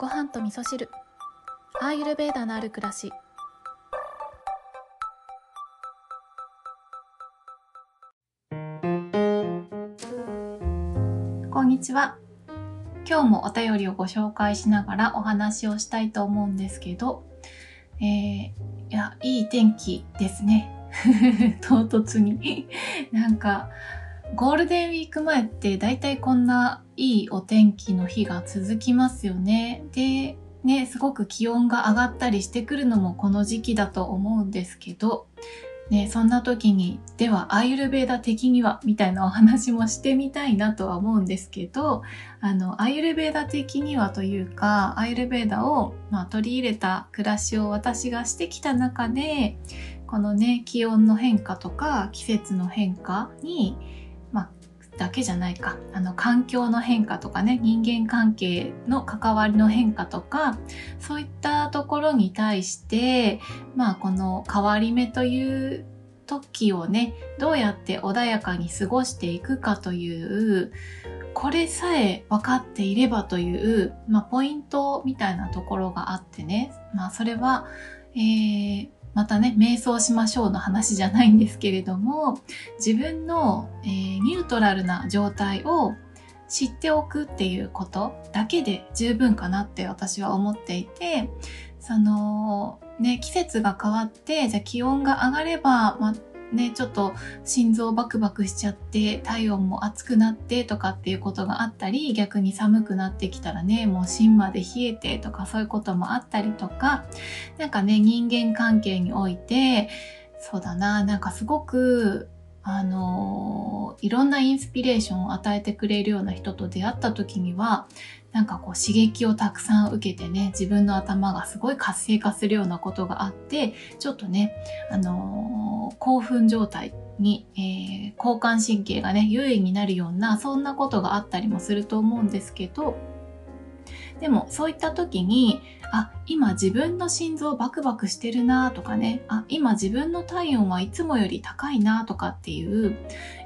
ご飯と味噌汁。アーユルベーダのある暮らし。こんにちは。今日もお便りをご紹介しながらお話をしたいと思うんですけど、えー、いやいい天気ですね。唐突に。なんかゴールデンウィーク前って大体こんないいお天気の日が続きますよね。で、ね、すごく気温が上がったりしてくるのもこの時期だと思うんですけど、ね、そんな時に、ではアイルベーダ的にはみたいなお話もしてみたいなとは思うんですけど、あの、アイルベーダ的にはというか、アイルベーダを、まあ、取り入れた暮らしを私がしてきた中で、このね、気温の変化とか季節の変化に、だけじゃないか。あの環境の変化とかね人間関係の関わりの変化とかそういったところに対してまあこの変わり目という時をねどうやって穏やかに過ごしていくかというこれさえ分かっていればという、まあ、ポイントみたいなところがあってね、まあ、それは、えー、またね、瞑想しましょうの話じゃないんですけれども、自分の、えー、ニュートラルな状態を知っておくっていうことだけで十分かなって私は思っていて、その、ね、季節が変わって、じゃあ気温が上がれば、まね、ちょっと心臓バクバクしちゃって体温も熱くなってとかっていうことがあったり逆に寒くなってきたらねもう芯まで冷えてとかそういうこともあったりとかなんかね人間関係においてそうだななんかすごくあのいろんなインスピレーションを与えてくれるような人と出会った時にはなんかこう刺激をたくさん受けてね自分の頭がすごい活性化するようなことがあってちょっとね、あのー、興奮状態に、えー、交感神経がね優位になるようなそんなことがあったりもすると思うんですけどでもそういった時にあ今自分の心臓バクバクしてるなとかねあ今自分の体温はいつもより高いなとかっていう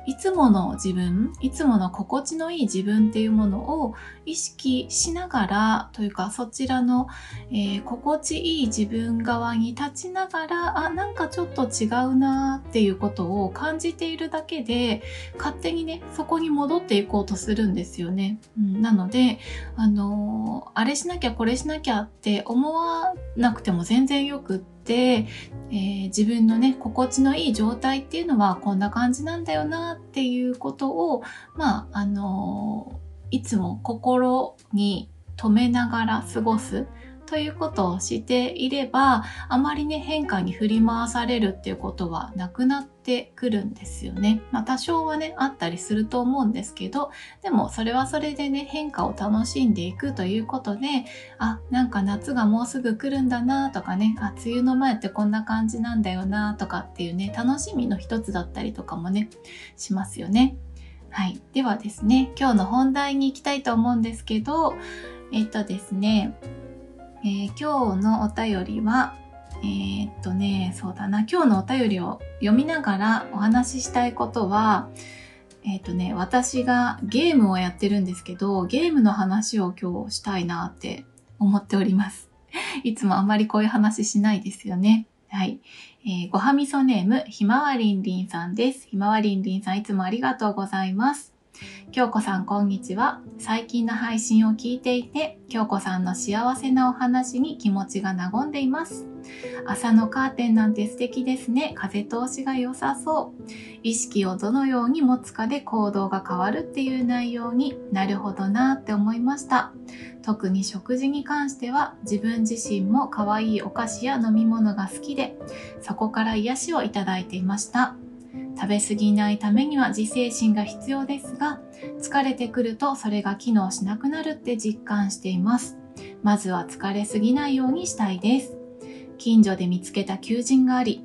いつもの自分いつもの心地のいい自分っていうものを意識しながらというかそちらの、えー、心地いい自分側に立ちながらあなんかちょっと違うなっていうことを感じているだけで勝手にねそこに戻っていこうとするんですよね、うん、なのであのー、あれしなきゃこれしなきゃって思わなくても全然よくって、えー、自分のね心地のいい状態っていうのはこんな感じなんだよなっていうことをまああのいつも心に留めながら過ごすということをしていればあまりね変化に振り回されるっていうことはなくなってくるんですよね。まあ多少はねあったりすると思うんですけどでもそれはそれでね変化を楽しんでいくということであなんか夏がもうすぐ来るんだなとかねあ梅雨の前ってこんな感じなんだよなとかっていうね楽しみの一つだったりとかもねしますよね。はい。ではですね、今日の本題に行きたいと思うんですけど、えっとですね、えー、今日のお便りは、えー、っとね、そうだな、今日のお便りを読みながらお話ししたいことは、えっ、とね、私がゲームをやってるんですけど、ゲームの話を今日したいなって思っております。いつもあまりこういう話しないですよね。はい。えー、ごはみそネーム、ひまわりんりんさんです。ひまわりんりんさんいつもありがとうございます。京子さんこんにちは。最近の配信を聞いていて、京子さんの幸せなお話に気持ちが和んでいます。朝のカーテンなんて素敵ですね。風通しが良さそう。意識をどのように持つかで行動が変わるっていう内容になるほどなって思いました。特に食事に関しては自分自身も可愛いお菓子や飲み物が好きで、そこから癒しをいただいていました。食べ過ぎないためには自制心が必要ですが、疲れてくるとそれが機能しなくなるって実感しています。まずは疲れすぎないようにしたいです。近所で見つけた求人があり、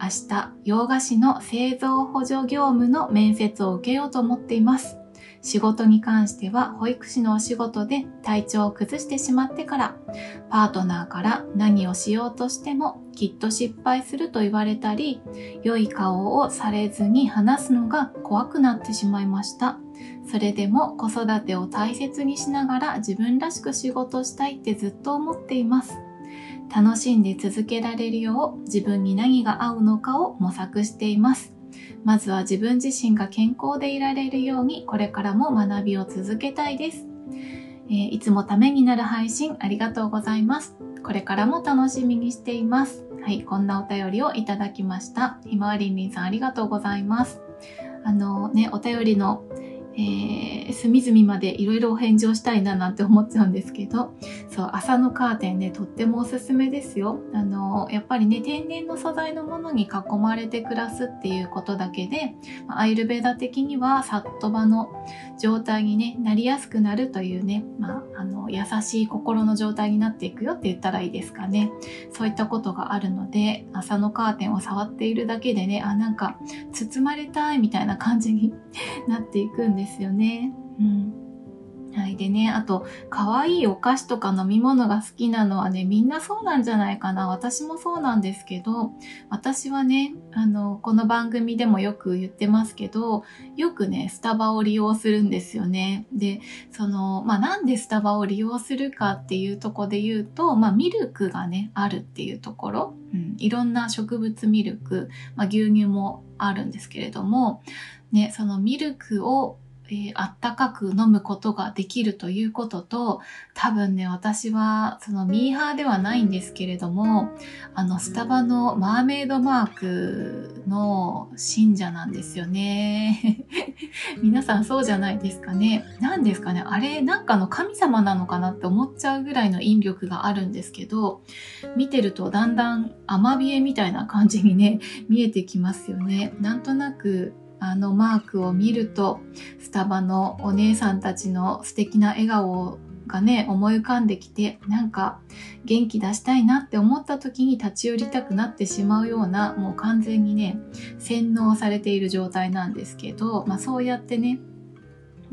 明日、洋菓子の製造補助業務の面接を受けようと思っています。仕事に関しては保育士のお仕事で体調を崩してしまってからパートナーから何をしようとしてもきっと失敗すると言われたり良い顔をされずに話すのが怖くなってしまいましたそれでも子育てを大切にしながら自分らしく仕事したいってずっと思っています。楽しんで続けられるよう自分に何が合うのかを模索しています。まずは自分自身が健康でいられるようにこれからも学びを続けたいです。えー、いつもためになる配信ありがとうございます。これからも楽しみにしています。はい、こんなお便りをいただきました。ひまわりんりんさんありがとうございます。あのね、お便りのえー、隅々までいろいろお返事をしたいななんて思っちゃうんですけど、そう、朝のカーテンね、とってもおすすめですよ。あの、やっぱりね、天然の素材のものに囲まれて暮らすっていうことだけで、アイルベーダ的にはサットバの状態に、ね、なりやすくなるというね、まあ、あの、優しい心の状態になっていくよって言ったらいいですかね。そういったことがあるので、朝のカーテンを触っているだけでね、あ、なんか、包まれたいみたいな感じに なっていくんですですよね。うん。はい。でね、あと、可愛いお菓子とか飲み物が好きなのはね、みんなそうなんじゃないかな。私もそうなんですけど、私はね、あの、この番組でもよく言ってますけど、よくね、スタバを利用するんですよね。で、その、まあ、なんでスタバを利用するかっていうとこで言うと、まあ、ミルクがね、あるっていうところ、うん、いろんな植物ミルク、まあ、牛乳もあるんですけれども、ね、そのミルクをえー、あったかく飲むことができるということと、多分ね、私はそのミーハーではないんですけれども、あの、スタバのマーメイドマークの信者なんですよね。皆さんそうじゃないですかね。何ですかねあれ、なんかの神様なのかなって思っちゃうぐらいの引力があるんですけど、見てるとだんだんアマビエみたいな感じにね、見えてきますよね。なんとなくあのマークを見ると、スタバのお姉さんたちの素敵な笑顔がね、思い浮かんできて、なんか元気出したいなって思った時に立ち寄りたくなってしまうような、もう完全にね、洗脳されている状態なんですけど、まあそうやってね、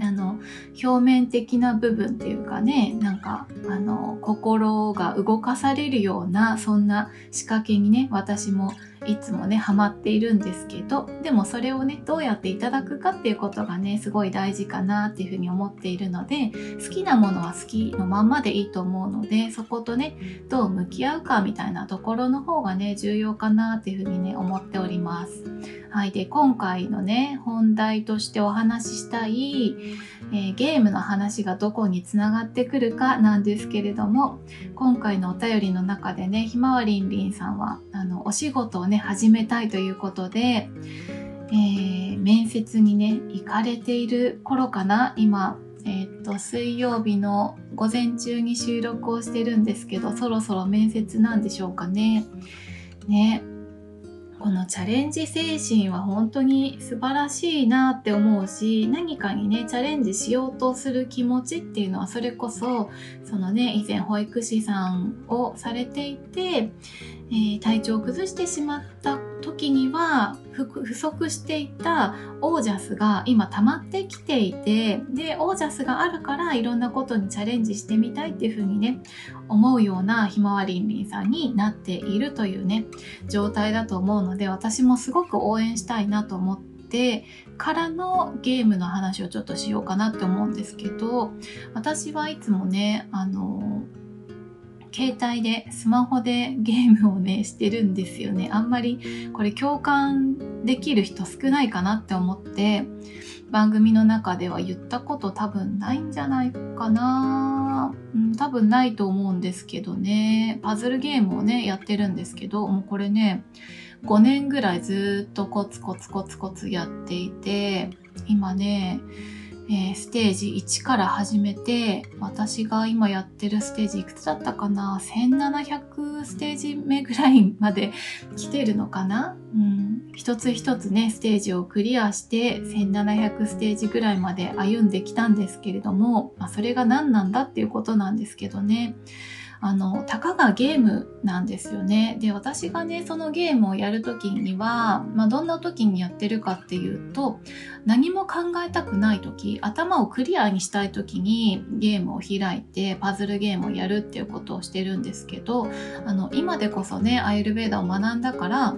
あの、表面的な部分っていうかね、なんか、あの、心が動かされるような、そんな仕掛けにね、私もいつもね、ハマっているんですけど、でもそれをね、どうやっていただくかっていうことがね、すごい大事かなっていうふうに思っているので、好きなものは好きのまんまでいいと思うので、そことね、どう向き合うかみたいなところの方がね、重要かなっていうふうにね、思っております。はい。で、今回のね、本題としてお話ししたい、えー、ゲームの話がどこにつながってくるかなんですけれども、今回のお便りの中でね、ひまわりんりんさんは、あの、お仕事をね、始めたいということで、えー、面接にね、行かれている頃かな、今、えー、っと、水曜日の午前中に収録をしてるんですけど、そろそろ面接なんでしょうかね。ね、このチャレンジ精神は本当に素晴らしいなって思うし何かにねチャレンジしようとする気持ちっていうのはそれこそそのね以前保育士さんをされていてえー、体調を崩してしまった時には不足していたオージャスが今溜まってきていてでオージャスがあるからいろんなことにチャレンジしてみたいっていうふうにね思うようなひまわりんりんさんになっているというね状態だと思うので私もすごく応援したいなと思ってからのゲームの話をちょっとしようかなって思うんですけど私はいつもねあの携帯でスマホでゲームをねしてるんですよね。あんまりこれ共感できる人少ないかなって思って番組の中では言ったこと多分ないんじゃないかな、うん、多分ないと思うんですけどね。パズルゲームをねやってるんですけどもうこれね5年ぐらいずっとコツコツコツコツやっていて今ねえー、ステージ1から始めて、私が今やってるステージいくつだったかな ?1700 ステージ目ぐらいまで来てるのかな？うん。一つ一つね、ステージをクリアして、1700ステージぐらいまで歩んできたんですけれども、まあ、それが何なんだっていうことなんですけどね。あの、たかがゲームなんですよね。で、私がね、そのゲームをやるときには、まあ、どんな時にやってるかっていうと、何も考えたくない時、頭をクリアにしたい時にゲームを開いて、パズルゲームをやるっていうことをしてるんですけど、あの、今でこそね、アイルベーダを学んだから、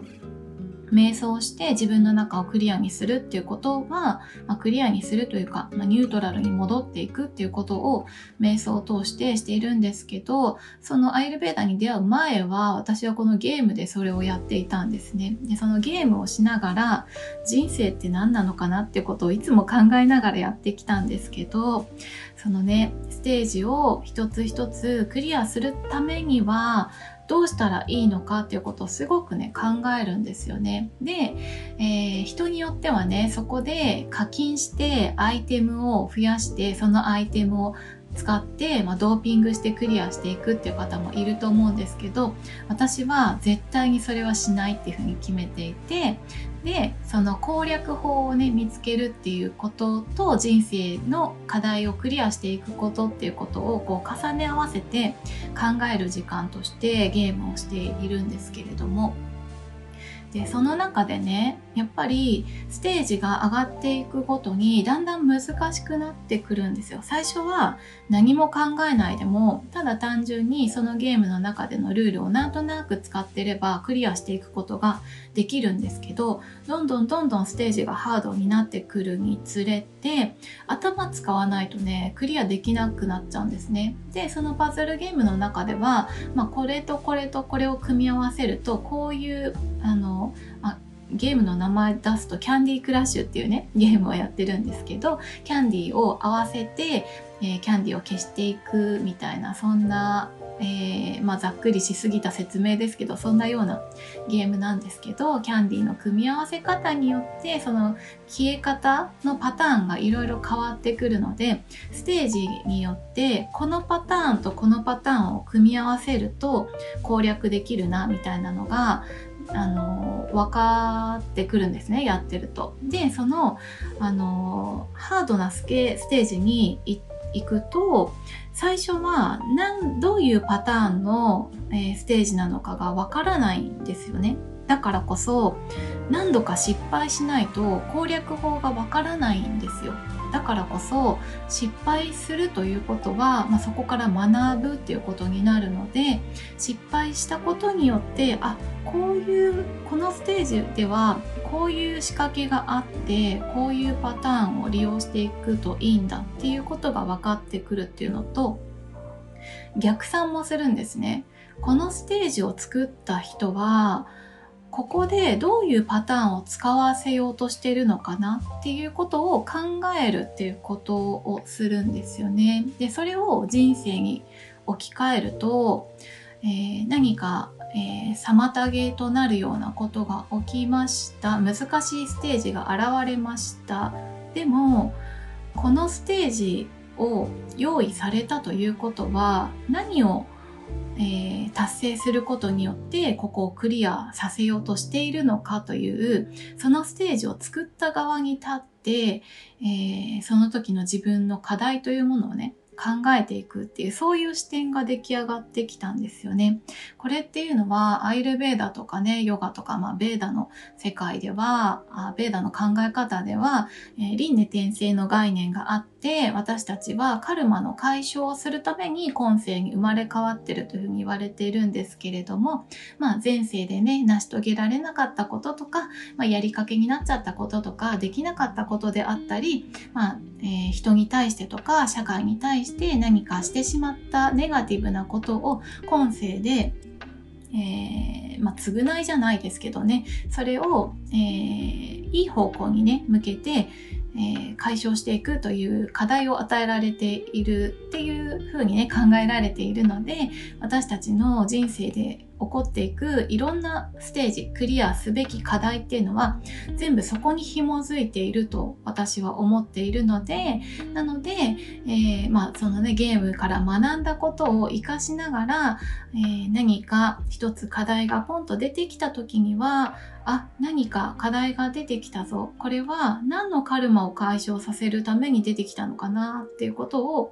瞑想して自分の中をクリアにするっていうことは、まあ、クリアにするというか、まあ、ニュートラルに戻っていくっていうことを瞑想を通してしているんですけど、そのアイルベーダに出会う前は私はこのゲームでそれをやっていたんですね。で、そのゲームをしながら人生って何なのかなってことをいつも考えながらやってきたんですけど、そのね、ステージを一つ一つクリアするためには、どうしたらいいのかっていうことをすごくね考えるんですよね。で、えー、人によってはねそこで課金してアイテムを増やしてそのアイテムを使って、まあ、ドーピングしてクリアしていくっていう方もいると思うんですけど私は絶対にそれはしないっていうふうに決めていてでその攻略法をね見つけるっていうことと人生の課題をクリアしていくことっていうことをこう重ね合わせて考える時間としてゲームをしているんですけれどもでその中でねやっぱりステージが上がっていくごとにだんだん難しくなってくるんですよ。最初は何も考えないでもただ単純にそのゲームの中でのルールをなんとなく使ってればクリアしていくことができるんですけどどんどんどんどんステージがハードになってくるにつれて頭使わないとねクリアできなくなっちゃうんですね。でそのパズルゲームの中では、まあ、これとこれとこれを組み合わせるとこういうあの、あ、ゲームの名前出すとキャンディークラッシュっていうねゲームをやってるんですけどキャンディーを合わせて、えー、キャンディーを消していくみたいなそんな、えー、まあ、ざっくりしすぎた説明ですけどそんなようなゲームなんですけどキャンディーの組み合わせ方によってその消え方のパターンがいろいろ変わってくるのでステージによってこのパターンとこのパターンを組み合わせると攻略できるなみたいなのがあの分かってくるんですねやってると。でそのあのハードなスケステージに行くと最初はどういうパターンの、えー、ステージなのかが分からないんですよね。だからこそ何度か失敗しないと攻略法が分からないんですよ。だからこそ失敗するということは、まあ、そこから学ぶっていうことになるので失敗したことによってあこういうこのステージではこういう仕掛けがあってこういうパターンを利用していくといいんだっていうことが分かってくるっていうのと逆算もするんですね。このステージを作った人はここでどういうパターンを使わせようとしてるのかなっていうことを考えるっていうことをするんですよね。で、それを人生に置き換えると、えー、何か、えー、妨げとなるようなことが起きました。難しいステージが現れました。でも、このステージを用意されたということは何をえー、達成することによってここをクリアさせようとしているのかというそのステージを作った側に立って、えー、その時の自分の課題というものをね考えていくっていう、そういう視点が出来上がってきたんですよね。これっていうのは、アイルベーダとかね、ヨガとか、まあ、ベーダの世界では、あベーダの考え方では、えー、輪廻転生の概念があって、私たちはカルマの解消をするために今世に生まれ変わってるというふうに言われているんですけれども、まあ、前世でね、成し遂げられなかったこととか、まあ、やりかけになっちゃったこととか、できなかったことであったり、まあ、えー、人に対してとか、社会に対してして何かしてしまったネガティブなことを今世でえー、まあ、償いじゃないですけどね、それを、えー、いい方向にね、向けて、えー、解消していくという課題を与えられているっていうふうにね、考えられているので、私たちの人生で起こっていくいろんなステージ、クリアすべき課題っていうのは全部そこに紐づいていると私は思っているので、なので、えー、まあそのね、ゲームから学んだことを活かしながら、えー、何か一つ課題がポンと出てきた時には、あ、何か課題が出てきたぞ。これは何のカルマを解消させるために出てきたのかなっていうことを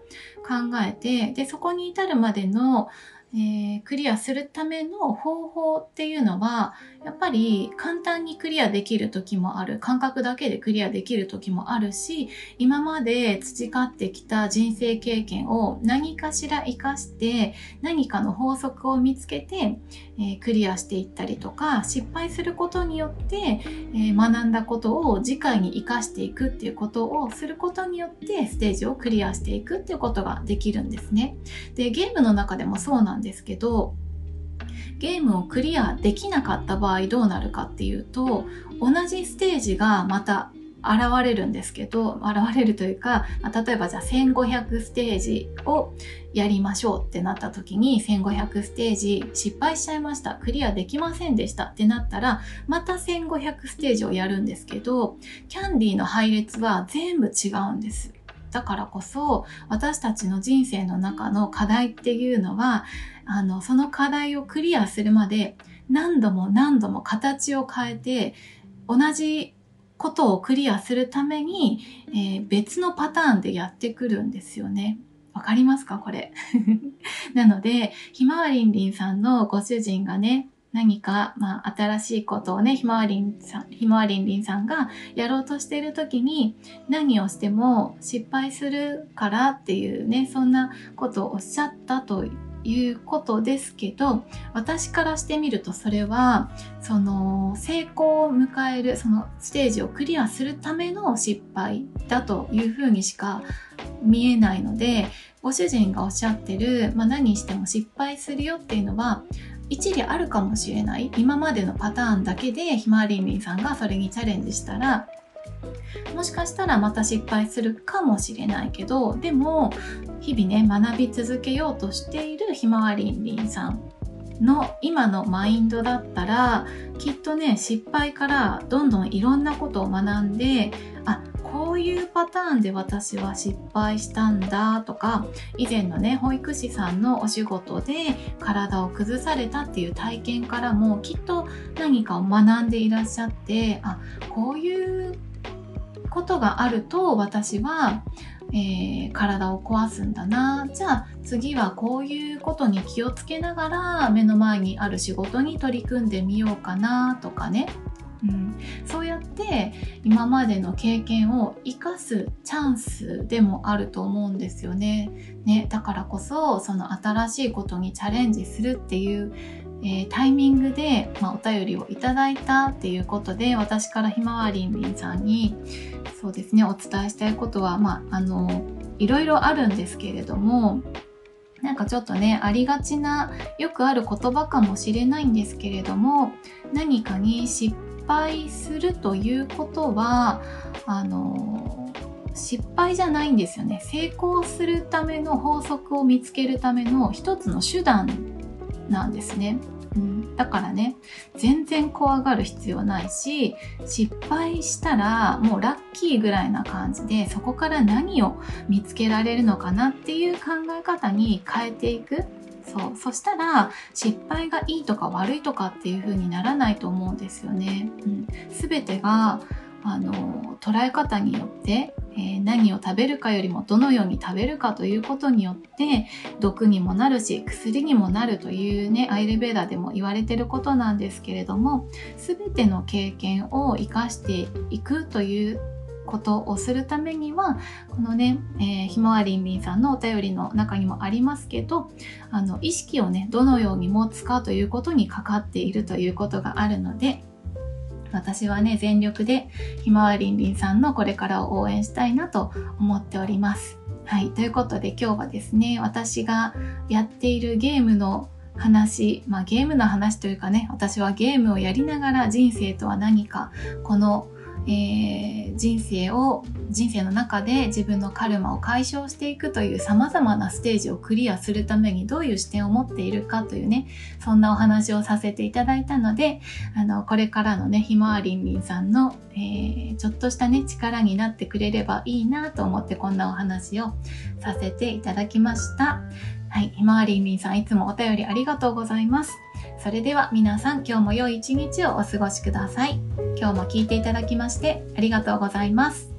考えて、で、そこに至るまでの、えー、クリアするための方法っていうのは、やっぱり簡単にクリアできる時もある。感覚だけでクリアできる時もあるし、今まで培ってきた人生経験を何かしら活かして、何かの法則を見つけて、えー、クリアしていったりとか、失敗することによって、えー、学んだことを次回に活かしていくっていうことをすることによってステージをクリアしていくっていうことができるんですね。で、ゲームの中でもそうなんですけど、ゲームをクリアできなかった場合どうなるかっていうと、同じステージがまた現れるんですけど、現れるというか、ま例えばじゃあ1500ステージをやりましょうってなった時に、1500ステージ失敗しちゃいました。クリアできませんでしたってなったら、また1500ステージをやるんですけど、キャンディーの配列は全部違うんです。だからこそ、私たちの人生の中の課題っていうのは、あの、その課題をクリアするまで何度も何度も形を変えて、同じことをクリアするために、えー、別のパターンでやってくるんですよね。わかりますかこれ？なので、ひまわりんりんさんのご主人がね、何か、まあ、新しいことをね、ひまわりんさん、ひまわりんりんさんがやろうとしている時に、何をしても失敗するからっていうね、そんなことをおっしゃったということですけど、私からしてみるとそれは、その成功を迎える、そのステージをクリアするための失敗だというふうにしか見えないので、ご主人がおっしゃってる、まあ、何しても失敗するよっていうのは、一理あるかもしれない。今までのパターンだけでひまわりんりんさんがそれにチャレンジしたらもしかしたらまた失敗するかもしれないけどでも日々ね学び続けようとしているひまわりんりんさんの今のマインドだったらきっとね失敗からどんどんいろんなことを学んであこういうパターンで私は失敗したんだとか以前のね保育士さんのお仕事で体を崩されたっていう体験からもきっと何かを学んでいらっしゃってあこういうことがあると私はえー、体を壊すんだな。じゃあ次はこういうことに気をつけながら目の前にある仕事に取り組んでみようかなとかね、うん、そうやって今までの経験を生かすチャンスでもあると思うんですよね。ね。だからこそその新しいことにチャレンジするっていうえー、タイミングで、まあ、お便りをいただいたっていうことで私からひまわりんりんさんにそうですねお伝えしたいことはまああのいろいろあるんですけれどもなんかちょっとねありがちなよくある言葉かもしれないんですけれども何かに失敗するということはあの失敗じゃないんですよね。成功するための法則を見つけるための一つの手段なんですね。うん、だからね全然怖がる必要ないし失敗したらもうラッキーぐらいな感じでそこから何を見つけられるのかなっていう考え方に変えていくそうそしたら失敗がいいとか悪いとかっていう風にならないと思うんですよね。うん、全てがあの捉え方によって、えー、何を食べるかよりもどのように食べるかということによって毒にもなるし薬にもなるというねアイルベーダーでも言われてることなんですけれども全ての経験を生かしていくということをするためにはこのね、えー、ひまわりんりんさんのお便りの中にもありますけどあの意識をねどのように持つかということにかかっているということがあるので私はね、全力でひまわりんりんさんのこれからを応援したいなと思っております。はい。ということで今日はですね、私がやっているゲームの話、まあゲームの話というかね、私はゲームをやりながら人生とは何か、このえー、人生を人生の中で自分のカルマを解消していくという様々なステージをクリアするためにどういう視点を持っているかというねそんなお話をさせていただいたのであのこれからのねひまわりんりんさんの、えー、ちょっとしたね力になってくれればいいなと思ってこんなお話をさせていただきました。はいひまわりんりんさんいつもお便りありがとうございます。それでは皆さん今日も良い一日をお過ごしください。今日も聞いていただきましてありがとうございます。